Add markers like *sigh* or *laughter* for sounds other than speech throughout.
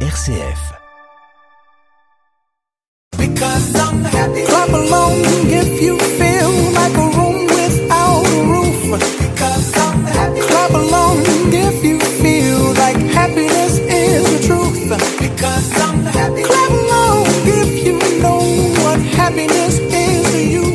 RCF. Clap along if you feel like a room without a roof. Clap along if you feel like happiness is the truth. Clap along if you know what happiness is to you.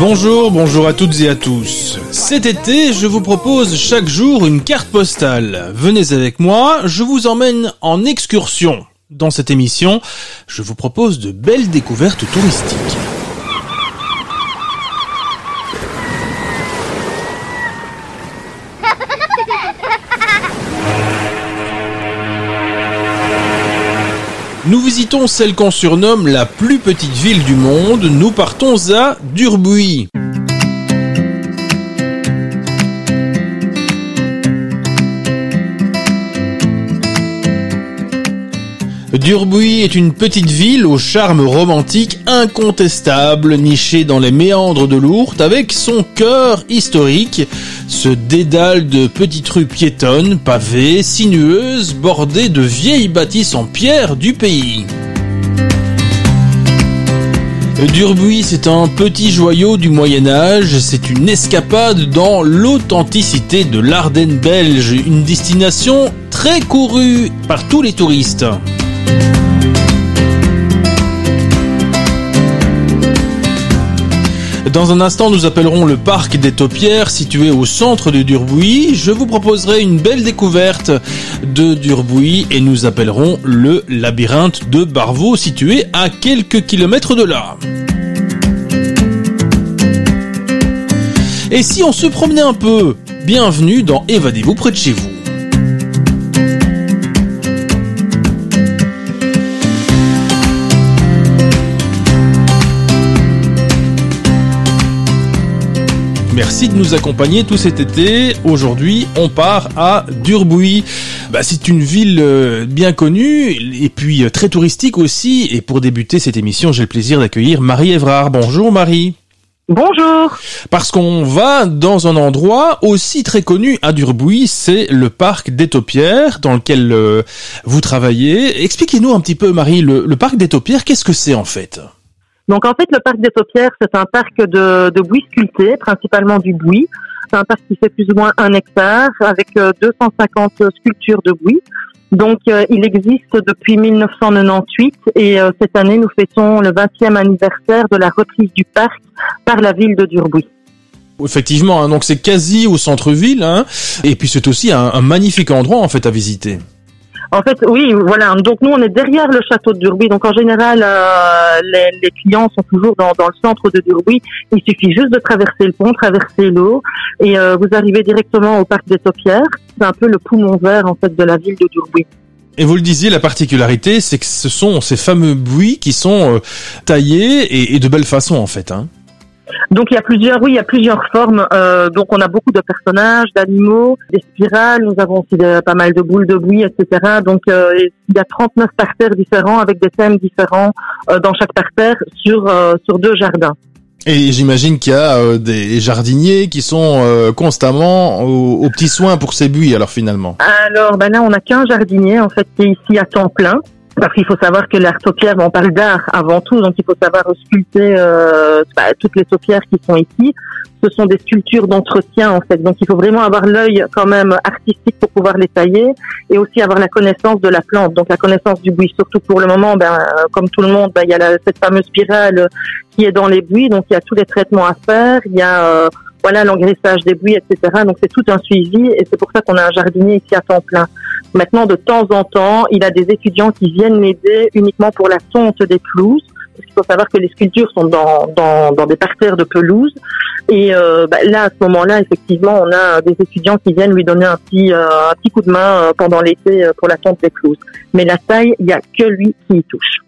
Bonjour, bonjour à toutes et à tous. Cet été, je vous propose chaque jour une carte postale. Venez avec moi, je vous emmène en excursion. Dans cette émission, je vous propose de belles découvertes touristiques. Nous visitons celle qu'on surnomme la plus petite ville du monde. Nous partons à Durbuy. Durbuy est une petite ville au charme romantique incontestable, nichée dans les méandres de l'Ourthe, avec son cœur historique, ce dédale de petites rues piétonnes, pavées, sinueuses, bordées de vieilles bâtisses en pierre du pays. Durbuy, c'est un petit joyau du Moyen Âge, c'est une escapade dans l'authenticité de l'Ardenne belge, une destination très courue par tous les touristes. Dans un instant, nous appellerons le parc des Taupières, situé au centre de Durbuy. Je vous proposerai une belle découverte de Durbuy et nous appellerons le labyrinthe de Barvaux, situé à quelques kilomètres de là. Et si on se promenait un peu Bienvenue dans Évadez-vous près de chez vous. Merci de nous accompagner tout cet été. Aujourd'hui, on part à Durbuy. Bah, c'est une ville euh, bien connue et puis euh, très touristique aussi. Et pour débuter cette émission, j'ai le plaisir d'accueillir Marie Évrard. Bonjour Marie. Bonjour. Parce qu'on va dans un endroit aussi très connu à Durbuy, c'est le parc des Taupières dans lequel euh, vous travaillez. Expliquez-nous un petit peu Marie, le, le parc des Taupières, qu'est-ce que c'est en fait? Donc en fait, le parc des Taupières, c'est un parc de, de buis sculpté, principalement du buis. C'est un parc qui fait plus ou moins un hectare avec euh, 250 sculptures de buis. Donc euh, il existe depuis 1998 et euh, cette année nous fêtons le 20e anniversaire de la reprise du parc par la ville de Durbuy. Effectivement, hein, donc c'est quasi au centre-ville, hein, et puis c'est aussi un, un magnifique endroit en fait à visiter. En fait, oui, voilà. Donc nous, on est derrière le château de Durbuy. Donc en général, euh, les, clients sont toujours dans, le centre de Durbuy. Il suffit juste de traverser le pont, traverser l'eau, et euh, vous arrivez directement au parc des Taupières. C'est un peu le poumon vert en fait de la ville de Durbuy. Et vous le disiez, la particularité, c'est que ce sont ces fameux buis qui sont euh, taillés et, et de belle façon en fait. Hein. Donc il y a plusieurs, oui, il y a plusieurs formes. Euh, donc on a beaucoup de personnages, d'animaux, des spirales. Nous avons aussi de- pas mal de boules de buis, etc. Donc euh, il y a 39 parterres différents avec des thèmes différents euh, dans chaque parterre sur sur deux jardins. Et j'imagine qu'il y a des jardiniers qui sont constamment aux, aux petits soins pour ces buis, alors finalement. Alors ben là on a qu'un jardinier en fait qui est ici à temps plein. Parce qu'il faut savoir que l'art taupière, on parle d'art avant tout, donc il faut savoir sculpter euh, bah, toutes les taupières qui sont ici. Ce sont des sculptures d'entretien en fait, donc il faut vraiment avoir l'œil quand même artistique pour pouvoir les tailler et aussi avoir la connaissance de la plante, donc la connaissance du buis. Surtout pour le moment, ben, euh, comme tout le monde, ben, il y a la- cette fameuse spirale qui est dans les buis, donc il y a tous les traitements à faire, il y a euh, voilà l'engraissage des buis, etc. Donc c'est tout un suivi et c'est pour ça qu'on a un jardinier ici à temps plein. Maintenant, de temps en temps, il a des étudiants qui viennent m'aider uniquement pour la tonte des pelouses. Parce qu'il faut savoir que les sculptures sont dans, dans, dans des parterres de pelouse. Et euh, bah, là, à ce moment-là, effectivement, on a des étudiants qui viennent lui donner un petit, euh, un petit coup de main euh, pendant l'été euh, pour la tonte des pelouses. Mais la taille, il n'y a que lui qui y touche.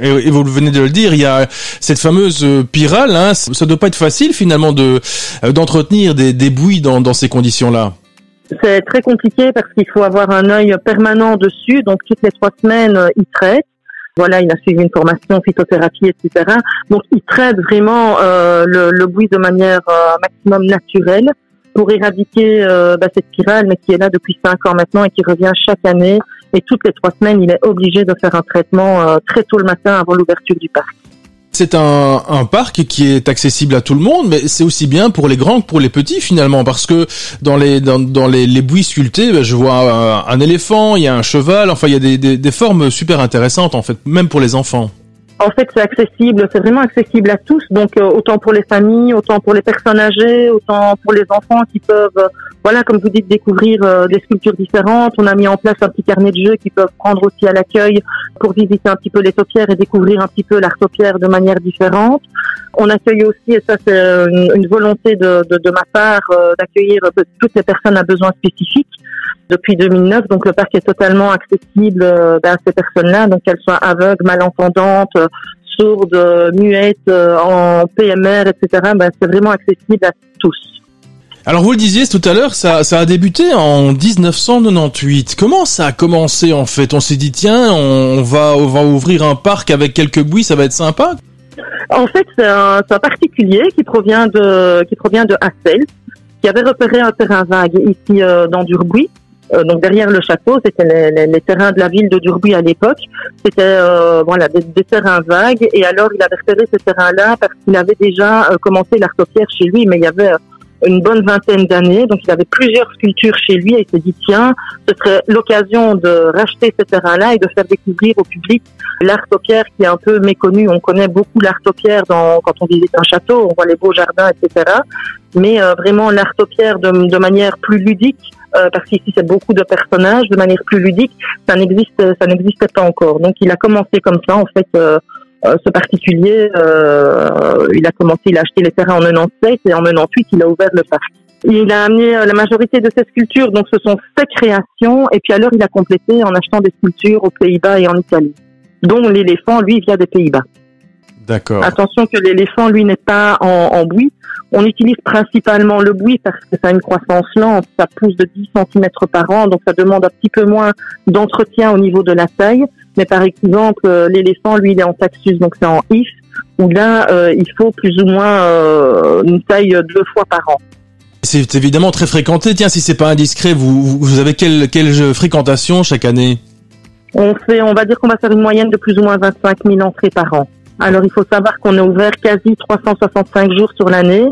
Et, vous venez de le dire, il y a cette fameuse pyrale. Hein, ça doit pas être facile finalement de d'entretenir des, des buis dans, dans ces conditions-là. C'est très compliqué parce qu'il faut avoir un œil permanent dessus. Donc toutes les trois semaines, euh, il traite. Voilà, il a suivi une formation phytothérapie, etc. Donc il traite vraiment euh, le, le buis de manière euh, maximum naturelle pour éradiquer euh, bah, cette spirale, qui est là depuis cinq ans maintenant et qui revient chaque année Et toutes les trois semaines, il est obligé de faire un traitement euh, très tôt le matin avant l'ouverture du parc. C'est un, parc qui est accessible à tout le monde, mais c'est aussi bien pour les grands que pour les petits finalement, parce que dans les dans, dans les, les buis sculptés, ben, je vois un, éléphant, il y a un cheval, enfin il y a des, des, formes super intéressantes en fait, même pour les enfants. En fait, c'est accessible, c'est vraiment accessible à tous, donc euh, autant pour les familles, autant pour les personnes âgées, autant pour les enfants qui peuvent, euh, voilà, comme vous dites, découvrir euh, des sculptures différentes. On a mis en place un petit carnet de jeux qu'ils peuvent prendre aussi à l'accueil pour visiter un petit peu les taupières et découvrir un petit peu l'art taupière de manière différente. On accueille aussi, et ça c'est une, volonté de, ma part, d'accueillir toutes les personnes à besoins spécifiques depuis 2009. Donc le parc est totalement accessible euh, ben, à ces personnes-là, donc qu'elles soient aveugles, malentendantes, sourdes, muettes, euh, en PMR, etc. Ben, c'est vraiment accessible à tous. Alors vous le disiez tout à l'heure, ça, a débuté en 1998. Comment ça a commencé en fait? On s'est dit tiens, on va, ouvrir un parc avec quelques buis, ça va être sympa? En fait, c'est un, un, particulier qui provient de qui provient de Hassel, qui avait repéré un terrain vague ici euh, dans Durbuy euh, donc derrière le château, c'était les, terrains de la ville de Durbuy à l'époque. C'était euh, voilà des, terrains vagues. Et alors il avait repéré ce terrain-là parce qu'il avait déjà commencé l'artopière chez lui, mais il y avait une bonne vingtaine d'années. Donc il avait plusieurs sculptures chez lui et il s'est dit tiens, ce serait l'occasion de racheter ce terrain-là et de faire découvrir au public l'art qui est un peu méconnu. On connaît beaucoup l'art dans quand on visite un château, on voit les beaux jardins, etc. Mais euh, vraiment l'art de, de manière plus ludique euh, parce qu'ici c'est beaucoup de personnages de manière plus ludique, ça n'existe ça n'existait pas encore. Donc il a commencé comme ça en fait. Euh, euh ce particulier, euh, il a commencé, il a acheté les terrains en 97 et en 98 il a ouvert le parc. Il a amené la majorité de ses sculptures, donc ce sont ses créations, et puis alors il a complété en achetant des sculptures aux Pays-Bas et en Italie, dont l'éléphant, lui, vient des Pays-Bas. D'accord. Attention que l'éléphant, lui, n'est pas en, en buis, on utilise principalement le buis parce que ça a une croissance lente, ça pousse de 10 cm par an, donc ça demande un petit peu moins d'entretien au niveau de la taille. Mais par exemple, euh, l'éléphant, lui, il est en taxus, donc c'est en if, où là, euh, il faut plus ou moins euh, une taille deux fois par an. C'est évidemment très fréquenté. Tiens, si c'est pas indiscret, vous, vous avez quelle, quelle fréquentation chaque année? On fait, on va dire qu'on va faire une moyenne de plus ou moins 25 000 entrées par an. Alors il faut savoir qu'on est ouvert quasi 365 jours sur l'année.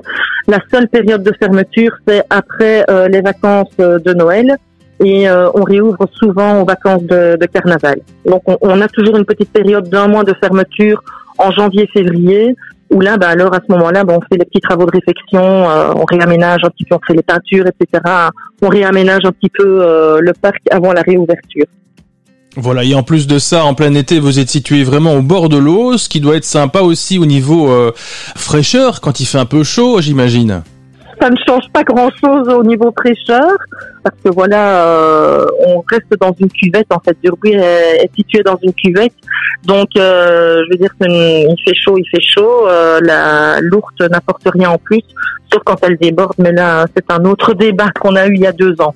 La seule période de fermeture, c'est après euh, les vacances de Noël et euh, on réouvre souvent aux vacances de, de carnaval. Donc on, on, a toujours une petite période d'un mois de fermeture en janvier-février où là, bah, alors à ce moment-là, bah, on fait les petits travaux de réfection, on réaménage un petit peu, on fait les peintures, etc. On réaménage un petit peu le parc avant la réouverture. Voilà, et en plus de ça, en plein été, vous êtes situé vraiment au bord de l'eau, ce qui doit être sympa aussi au niveau euh, fraîcheur, quand il fait un peu chaud, j'imagine. Ça ne change pas grand-chose au niveau fraîcheur, parce que voilà, euh, on reste dans une cuvette, en fait, Durbuy est, est situé dans une cuvette, donc euh, je veux dire il fait chaud, il fait chaud, euh, la lourde n'apporte rien en plus, sauf quand elle déborde, mais là, c'est un autre débat qu'on a eu il y a deux ans.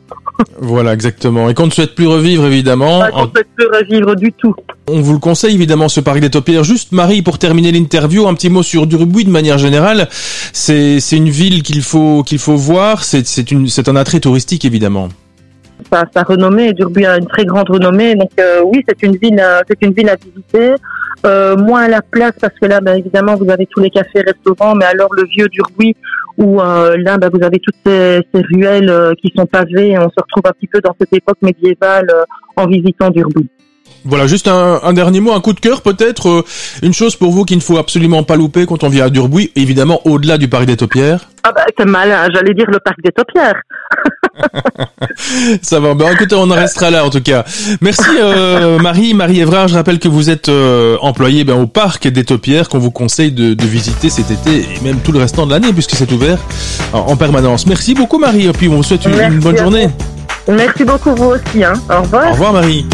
Voilà, exactement. Et qu'on ne souhaite plus revivre, évidemment. qu'on ne souhaite plus revivre du tout. On vous le conseille, évidemment, ce parc des topières. Juste, Marie, pour terminer l'interview, un petit mot sur Durbuy de manière générale. C'est, c'est une ville qu'il faut, qu'il faut voir. C'est, un attrait touristique, évidemment. Sa, sa renommée, Durbuy a une très grande renommée. Donc, euh, oui, c'est une ville, euh, c'est une ville à visiter. Euh, moins la place parce que là, ben, évidemment, vous avez tous les cafés, restaurants, mais alors le vieux Durbuy où euh, là, ben, vous avez toutes ces, ces ruelles euh, qui sont pavées et on se retrouve un petit peu dans cette époque médiévale euh, en visitant Durbuy. Voilà, juste un, un, dernier mot, un coup de cœur peut-être, une chose pour vous qu'il ne faut absolument pas louper quand on vient à Durbuy, évidemment au-delà du parc des Taupières. Ah bah c'est malin, j'allais dire le parc des Taupières. *laughs* *laughs* Ça va. Bon, écoutez, on en restera là en tout cas. Merci euh, Marie, Marie Evrard. Je rappelle que vous êtes euh, employée ben, au parc des Taupières qu'on vous conseille de, de, visiter cet été et même tout le restant de l'année puisque c'est ouvert en, en, permanence. Merci beaucoup Marie. Et puis on vous souhaite une, une bonne journée. Merci beaucoup vous aussi. Hein. Au revoir. Au revoir Marie.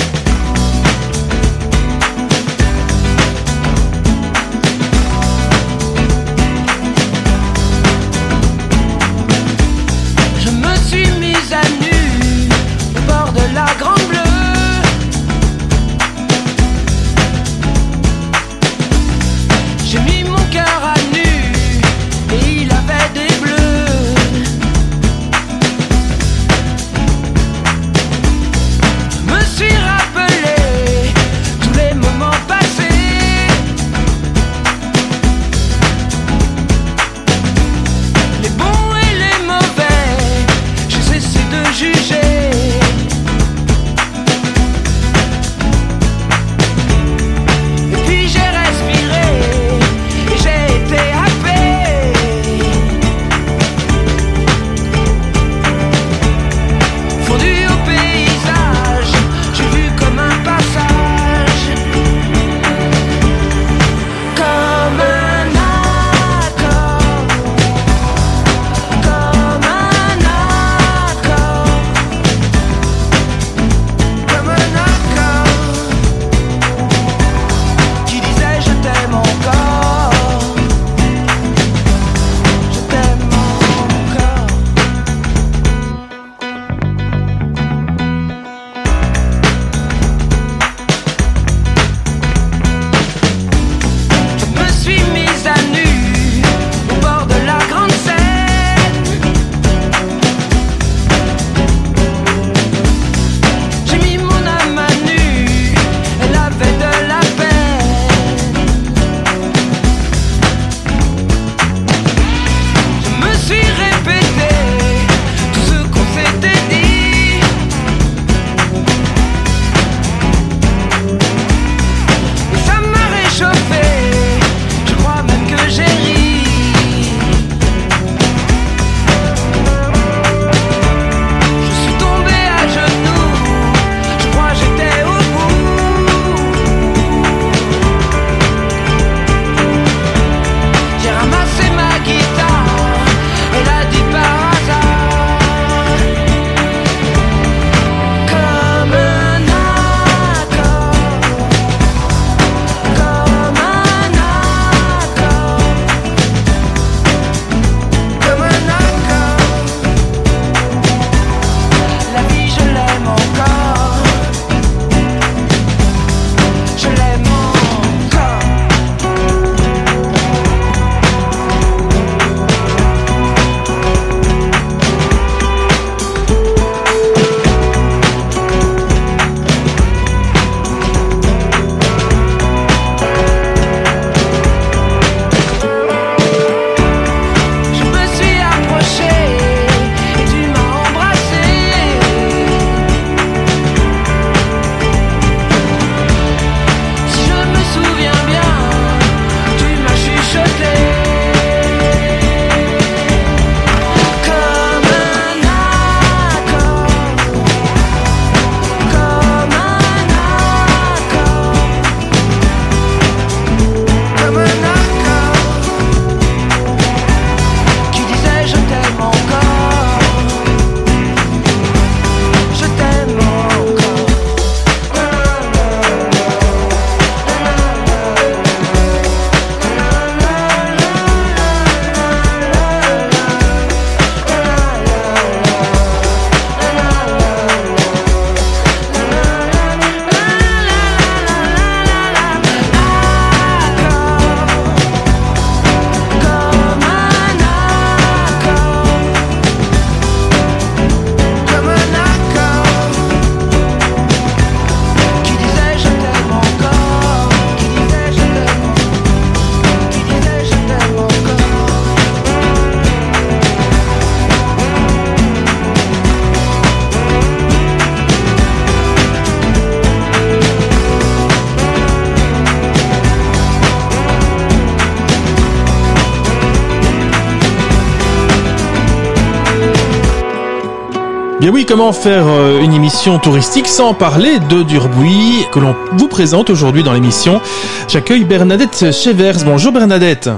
Bien oui, comment faire euh, une émission touristique sans parler de Durbuy que l'on vous présente aujourd'hui dans l'émission. J'accueille Bernadette Chevers. Bonjour Bernadette.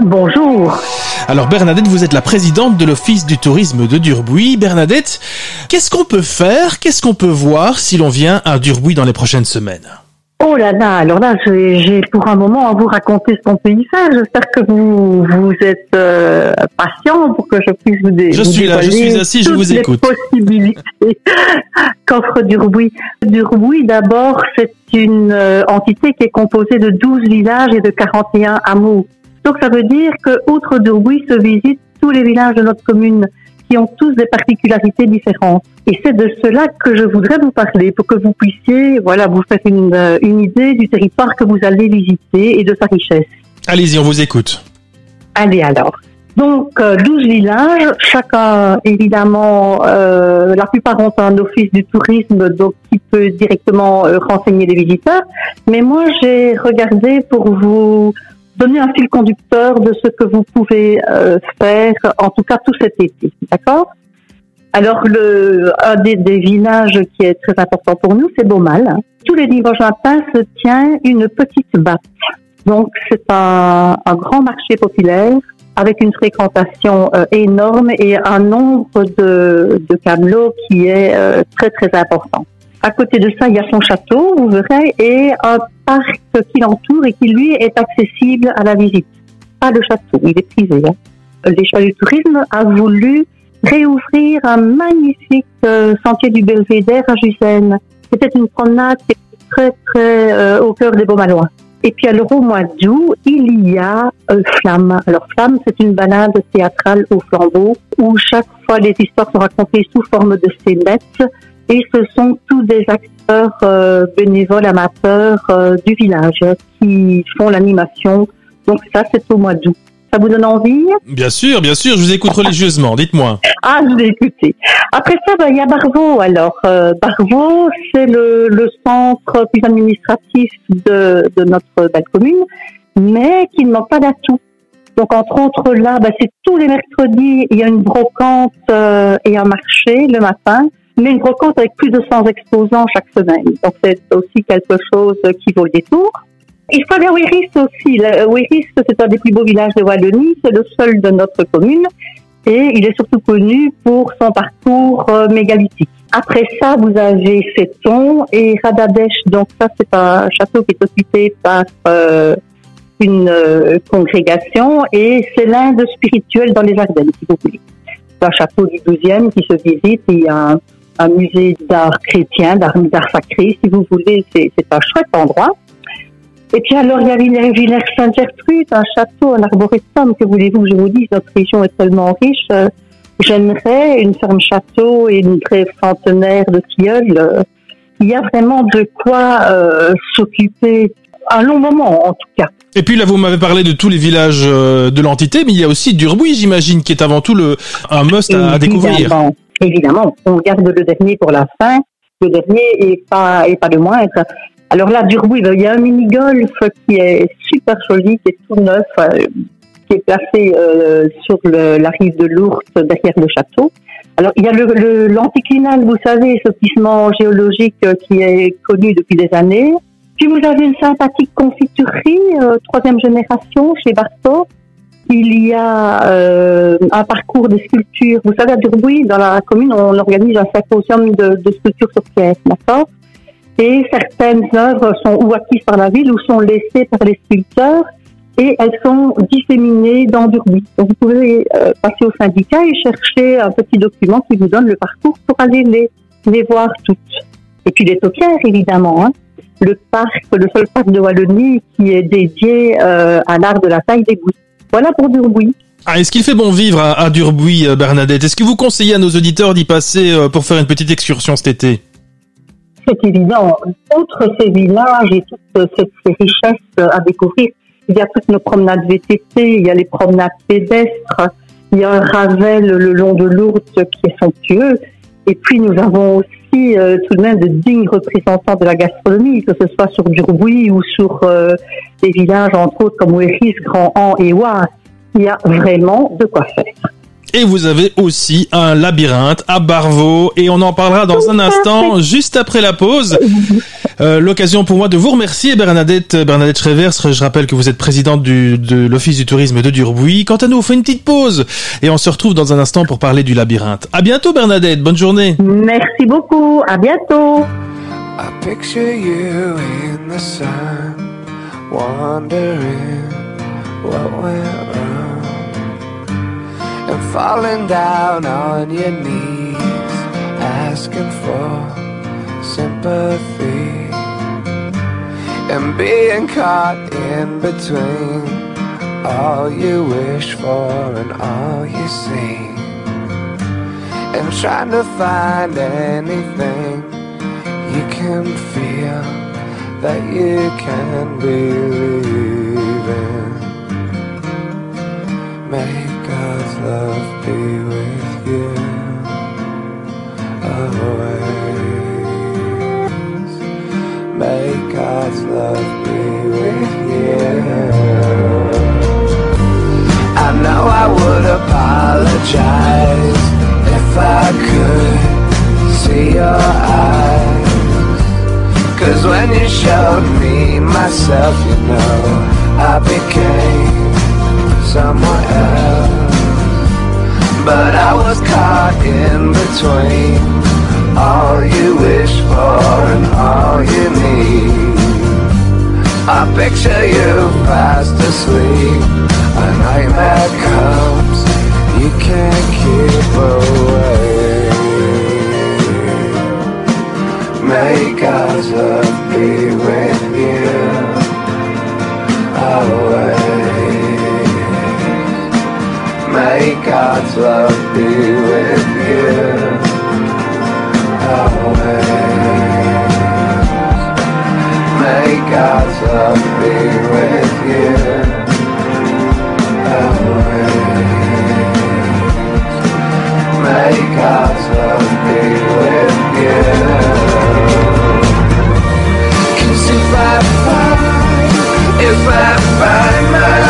Bonjour. Alors Bernadette, vous êtes la présidente de l'Office du tourisme de Durbuy. Bernadette, qu'est-ce qu'on peut faire, qu'est-ce qu'on peut voir si l'on vient à Durbuy dans les prochaines semaines? Oh là là, alors là, j'ai pour un moment à vous raconter ce qu'on peut y faire. J'espère que vous vous êtes euh, patient pour que je puisse vous, dé Je suis là, je suis assis, je vous écoute. Les possibilités *laughs* qu'offre Durbuy. Durbuy, d'abord, c'est une euh, entité qui est composée de 12 villages et de 41 hameaux. Donc ça veut dire que outre Durbuy se visitent tous les villages de notre commune qui ont tous des particularités différentes. Et c'est de cela que je voudrais vous parler pour que vous puissiez, voilà, vous faire une, euh, une idée du territoire que vous allez visiter et de sa richesse. Allez-y, on vous écoute. Allez alors. Donc, 12 euh, villages, chacun, évidemment, euh, la plupart ont un office du tourisme, donc qui peut directement euh, renseigner les visiteurs. Mais moi, j'ai regardé pour vous donner un fil conducteur de ce que vous pouvez euh, faire, en tout cas tout cet été, d'accord? Alors, un des, des, villages qui est très important pour nous, c'est Beaumal. Tous les dimanches matins se tient une petite batte. Donc, c'est un, un, grand marché populaire avec une fréquentation euh, énorme et un nombre de, de camelots qui est euh, très, très important. À côté de ça, il y a son château, vous verrez, et un parc qui l'entoure et qui, lui, est accessible à la visite. Pas le château, il est privé. Hein. L'échelle du tourisme a voulu réouvrir un magnifique euh, sentier du Belvédère à Jusène. C'était une promenade qui très, très euh, au cœur des Beaumalois. Et puis alors au mois d'août, il y a euh, Flamme. Alors Flamme, c'est une balade théâtrale au flambeau où chaque fois les histoires sont racontées sous forme de scénettes et ce sont tous des acteurs euh, bénévoles amateurs euh, du village qui font l'animation. Donc ça, c'est au mois d'août. Ça vous donne envie Bien sûr, bien sûr, je vous écoute religieusement, dites-moi. Ah, je vous ai écouté. Après ça, ben, il y a Barvaux. Alors, euh, Barvaux, c'est le, le, centre plus administratif de, de notre belle commune, mais qui ne manque pas d'atout. Donc, entre autres, là, ben, c'est tous les mercredis, il y a une brocante euh, et un marché le matin mais une brocante avec plus de 100 exposants chaque semaine. Donc c'est aussi quelque chose qui vaut le détour. Il faut aller à Ouiris aussi. Ouiris, c'est un des plus beaux villages de Wallonie, c'est le seul de notre commune et il est surtout connu pour son parcours euh, mégalithique. Après ça, vous avez Féton et Radadèche. Donc ça, c'est un château qui est occupé par euh, une euh, congrégation et c'est l'Inde spirituelle dans les Ardennes, si vous voulez. C'est un château du 12e qui se visite. il y a un, un musée d'art chrétien, d'art sacré, si vous voulez. C'est un chouette endroit. Et puis alors, il y a Villers Saint-Gertrude, un château, un arboretum. Que voulez-vous que je vous dise? Notre région est tellement riche. Euh, j'aimerais une ferme château et une grève centenaire de tilleuls. Il y a vraiment de quoi euh, s'occuper un long moment, en tout cas. Et puis là, vous m'avez parlé de tous les villages euh, de l'entité, mais il y a aussi Durbuy, j'imagine, qui est avant tout le, un must à, découvrir. Évidemment, on garde le dernier pour la fin. Le dernier et pas, et pas de moindre. Alors là, Durbuy, il y a un mini-golf qui est super joli, qui est tout neuf, euh, qui est placé euh, sur la rive de l'Ours, derrière le château. Alors, il y a l'anticlinal, le, vous savez, ce pissement géologique qui est connu depuis des années. Puis vous avez une sympathique confiturerie, euh, troisième génération, chez Barto. Il y a euh, un parcours de sculptures. Vous savez, à Durbuy, dans la commune, on organise un symposium de, de sculptures sur pièce, d'accord? Et certaines œuvres sont ou acquises par la ville ou sont laissées par les sculpteurs et elles sont disséminées dans Durbuy. Donc vous pouvez euh, passer au syndicat et chercher un petit document qui vous donne le parcours pour aller les, voir toutes. Et puis les topières, évidemment. Hein le parc, le seul parc de Wallonie qui est dédié euh, à l'art de la taille des bouts. Voilà pour Durbuy. Ah, est-ce qu'il fait bon vivre à, à Durbuy, euh, Bernadette? Est-ce que vous conseillez à nos auditeurs d'y passer euh, pour faire une petite excursion cet été? C'est évident. Outre ces villages et toutes ces, richesses à découvrir, il y a toutes nos promenades VTT, il y a les promenades pédestres, il y a un Ravel le long de l'Ourthe qui est somptueux. Et puis nous avons aussi euh, tout de même de dignes représentants de la gastronomie, que ce soit sur Durbuy ou sur euh, des villages, entre autres, comme Ouéris, Grand-An et Ouas. Il y a vraiment de quoi faire. Et vous avez aussi un labyrinthe à Barvaux et on en parlera dans un instant, juste après la pause. Euh, L'occasion pour moi de vous remercier Bernadette, Bernadette Schrevers. Je rappelle que vous êtes présidente du, de l'Office du tourisme de Durbuy. Quant à nous, on fait une petite pause et on se retrouve dans un instant pour parler du labyrinthe. À bientôt Bernadette, bonne journée. Merci beaucoup, à bientôt. And falling down on your knees, asking for sympathy, and being caught in between all you wish for and all you see, and trying to find anything you can feel that you can believe in. May God's love be with you always. May God's love be with you. I know I would apologize if I could see your eyes. Cause when you showed me myself, you know, I became someone else. But I was caught in between. All you wish for and all you need. I picture you fast asleep. A nightmare comes. You can't keep away. Make God's love be with you Always May God's love be with you always. May God's love be with you always. May God's love be with you. If I find my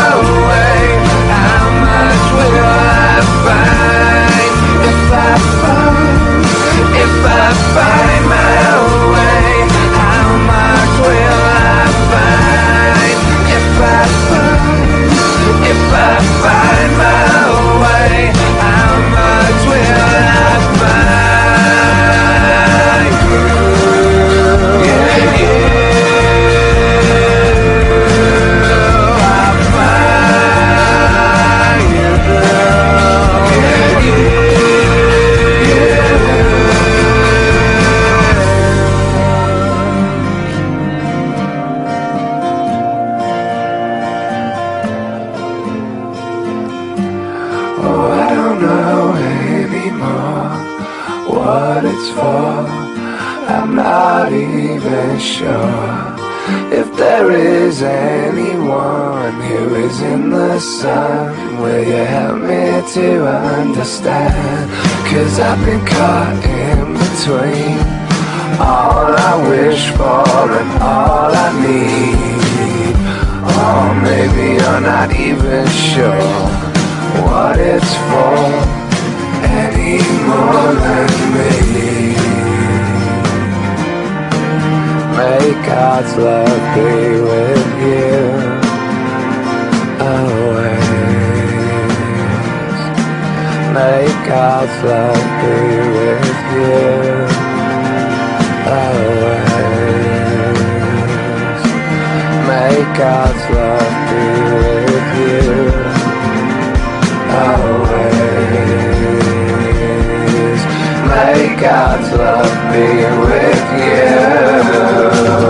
is in the sun. Will you help me to understand? Cause I've been caught in between all I wish for and all I need. Or maybe you're not even sure what it's for any more than me. May God's love be with you ways Make us be with you. Always Make us be with you. Always Make us be with you.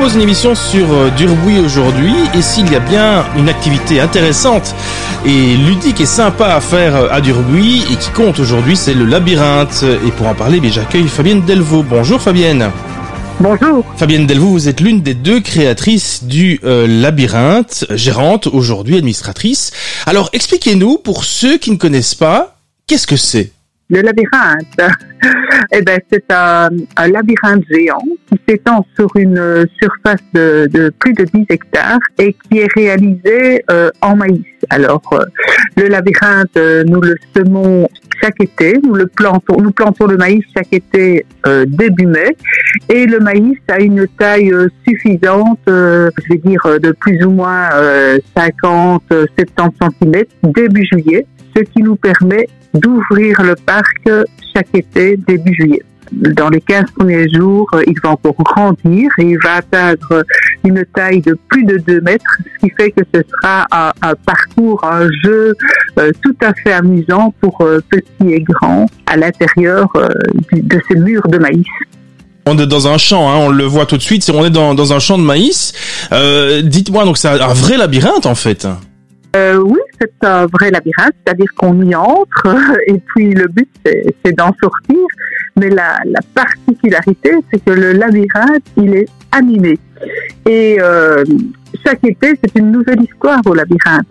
Propose une émission sur euh, Durbouy aujourd'hui et s'il y a bien une activité intéressante et ludique et sympa à faire euh, à Durbouy et qui compte aujourd'hui, c'est le labyrinthe. Et pour en parler, bien, j'accueille Fabienne Delvaux. Bonjour Fabienne. Bonjour. Fabienne Delvaux, vous êtes l'une des deux créatrices du euh, labyrinthe, gérante aujourd'hui, administratrice. Alors expliquez-nous, pour ceux qui ne connaissent pas, qu'est-ce que c'est? Le labyrinthe, *laughs* eh ben, c'est un, labyrinthe géant qui s'étend sur une euh, surface de, plus de 10 hectares et qui est réalisé euh, en maïs. Alors, euh, le labyrinthe, nous le semons chaque été, nous plantons, nous plantons le maïs chaque été début mai, et le maïs a une taille suffisante, je vais dire de plus ou moins euh, 50, euh, 70 cm début juillet, ce qui nous permet d'ouvrir le parc chaque été début juillet. Dans les 15 premiers jours, il va encore grandir et il va atteindre une taille de plus de 2 mètres, ce qui fait que ce sera un, parcours, un jeu euh, tout à fait amusant pour euh, petits et grands à l'intérieur euh, de ces murs de maïs. On est dans un champ, hein, on le voit tout de suite, on est dans, dans un champ de maïs. Dites-moi, donc c'est un vrai labyrinthe en fait Euh, oui, c'est un vrai labyrinthe, c'est-à-dire qu'on y entre *laughs* et puis le but c'est d'en sortir. Mais la, la particularité, c'est que le labyrinthe, il est animé. Et euh, chaque été, c'est une nouvelle histoire au labyrinthe.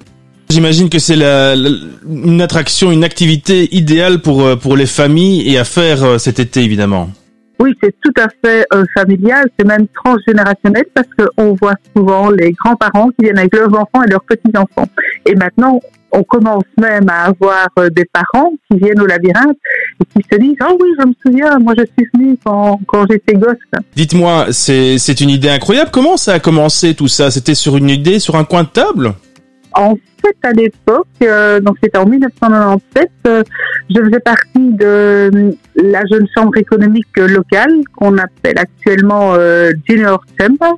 J'imagine que c'est la, la- une attraction, une activité idéale pour, euh, pour les familles et à faire cet été évidemment. Oui, c'est tout à fait euh, familial, c'est même transgénérationnel parce qu'on voit souvent les grands-parents qui viennent avec leurs enfants et leurs petits-enfants. Et maintenant, on commence même à avoir euh, des parents qui viennent au labyrinthe et qui se disent « Oh oui, je me souviens, moi je suis venu quand, quand j'étais gosse. Dites-moi, c'est c'est une idée incroyable. Comment ça a commencé tout ça? C'était sur une idée, sur un coin de table » En fait, à l'époque, euh, donc c'était en 1997, euh, je faisais partie de euh, la jeune chambre économique locale qu'on appelle actuellement euh, Junior Chamber.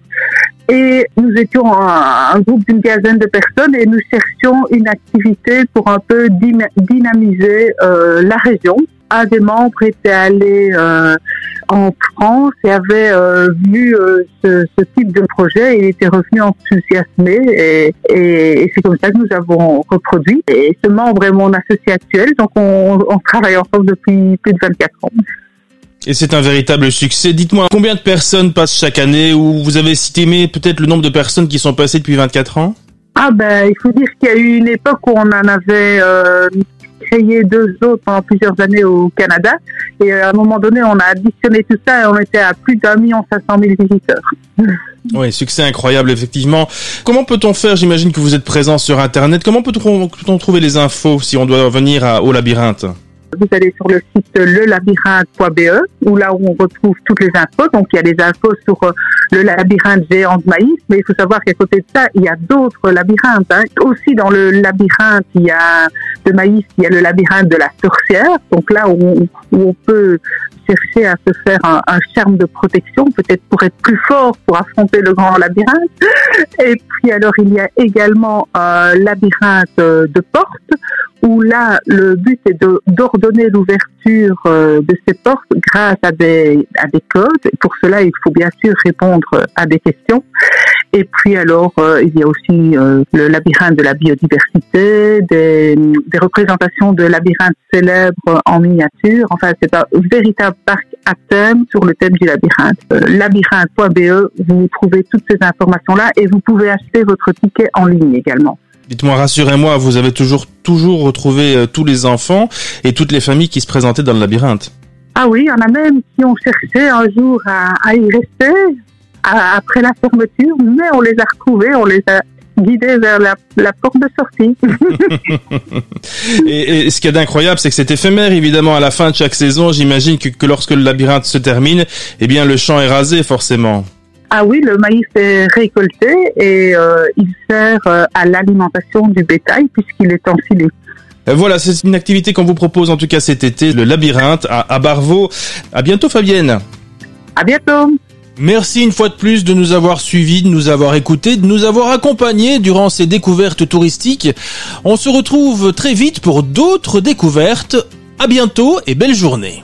Et nous étions un, un groupe d'une quinzaine de personnes et nous cherchions une activité pour un peu dyna- dynamiser euh, la région. Un des membres était allé euh, en France et avait euh, vu euh, ce, ce type de projet et il était revenu enthousiasmé et, et, et c'est comme ça que nous avons reproduit. Et ce membre est mon associé actuel, donc on, on travaille ensemble depuis plus de 24 ans. Et c'est un véritable succès. Dites-moi, combien de personnes passent chaque année? Ou vous avez estimé peut-être le nombre de personnes qui sont passées depuis 24 ans? Ah ben, il faut dire qu'il y a eu une époque où on en avait euh, créé deux autres pendant plusieurs années au Canada. Et à un moment donné, on a additionné tout ça et on était à plus d'un million cinq cent mille visiteurs. *laughs* Oui, succès incroyable, effectivement. Comment peut-on faire J'imagine que vous êtes présent sur Internet. Comment peut-on trouver les infos si on doit venir à, au labyrinthe? Vous allez sur le site lelabyrinthe.be où là où on retrouve toutes les infos. Donc il y a des infos sur euh, le labyrinthe géant de maïs, mais il faut savoir qu'à côté de ça, il y a d'autres labyrinthes. Hein. Aussi dans le labyrinthe, il y a de maïs, il y a le labyrinthe de la sorcière. Donc là où, où on peut chercher à se faire un, un charme de protection, peut-être pour être plus fort pour affronter le grand labyrinthe. Et puis alors il y a également un labyrinthe de portes où là le but est d'ordonner l'ouverture euh, de ces portes grâce à des, à des codes. Pour cela, il faut bien sûr répondre à des questions. Et puis alors, euh, il y a aussi euh, le labyrinthe de la biodiversité, des, des représentations de labyrinthes célèbres en miniature. Enfin, c'est un véritable parc à thème sur le thème du labyrinthe. Euh, labyrinthe.be, vous trouvez toutes ces informations-là et vous pouvez acheter votre ticket en ligne également. Dites-moi, rassurez-moi, vous avez toujours toujours retrouvé tous les enfants et toutes les familles qui se présentaient dans le labyrinthe. Ah oui, il y en a même qui ont cherché un jour à, à y rester après la fermeture, mais on les a retrouvés, on les a guidés vers la, la porte de sortie. *laughs* et, et, ce qui est incroyable, c'est que c'est éphémère, évidemment, à la fin de chaque saison. J'imagine que, que, lorsque le labyrinthe se termine, eh bien, le champ est rasé, forcément. Ah oui, le maïs est récolté et euh, il sert euh, à l'alimentation du bétail puisqu'il est enfilé. Euh, voilà, c'est une activité qu'on vous propose en tout cas cet été, le labyrinthe à, à Barvaux. À bientôt, Fabienne. À bientôt. Merci une fois de plus de nous avoir suivis, de nous avoir écoutés, de nous avoir accompagnés durant ces découvertes touristiques. On se retrouve très vite pour d'autres découvertes. À bientôt et belle journée.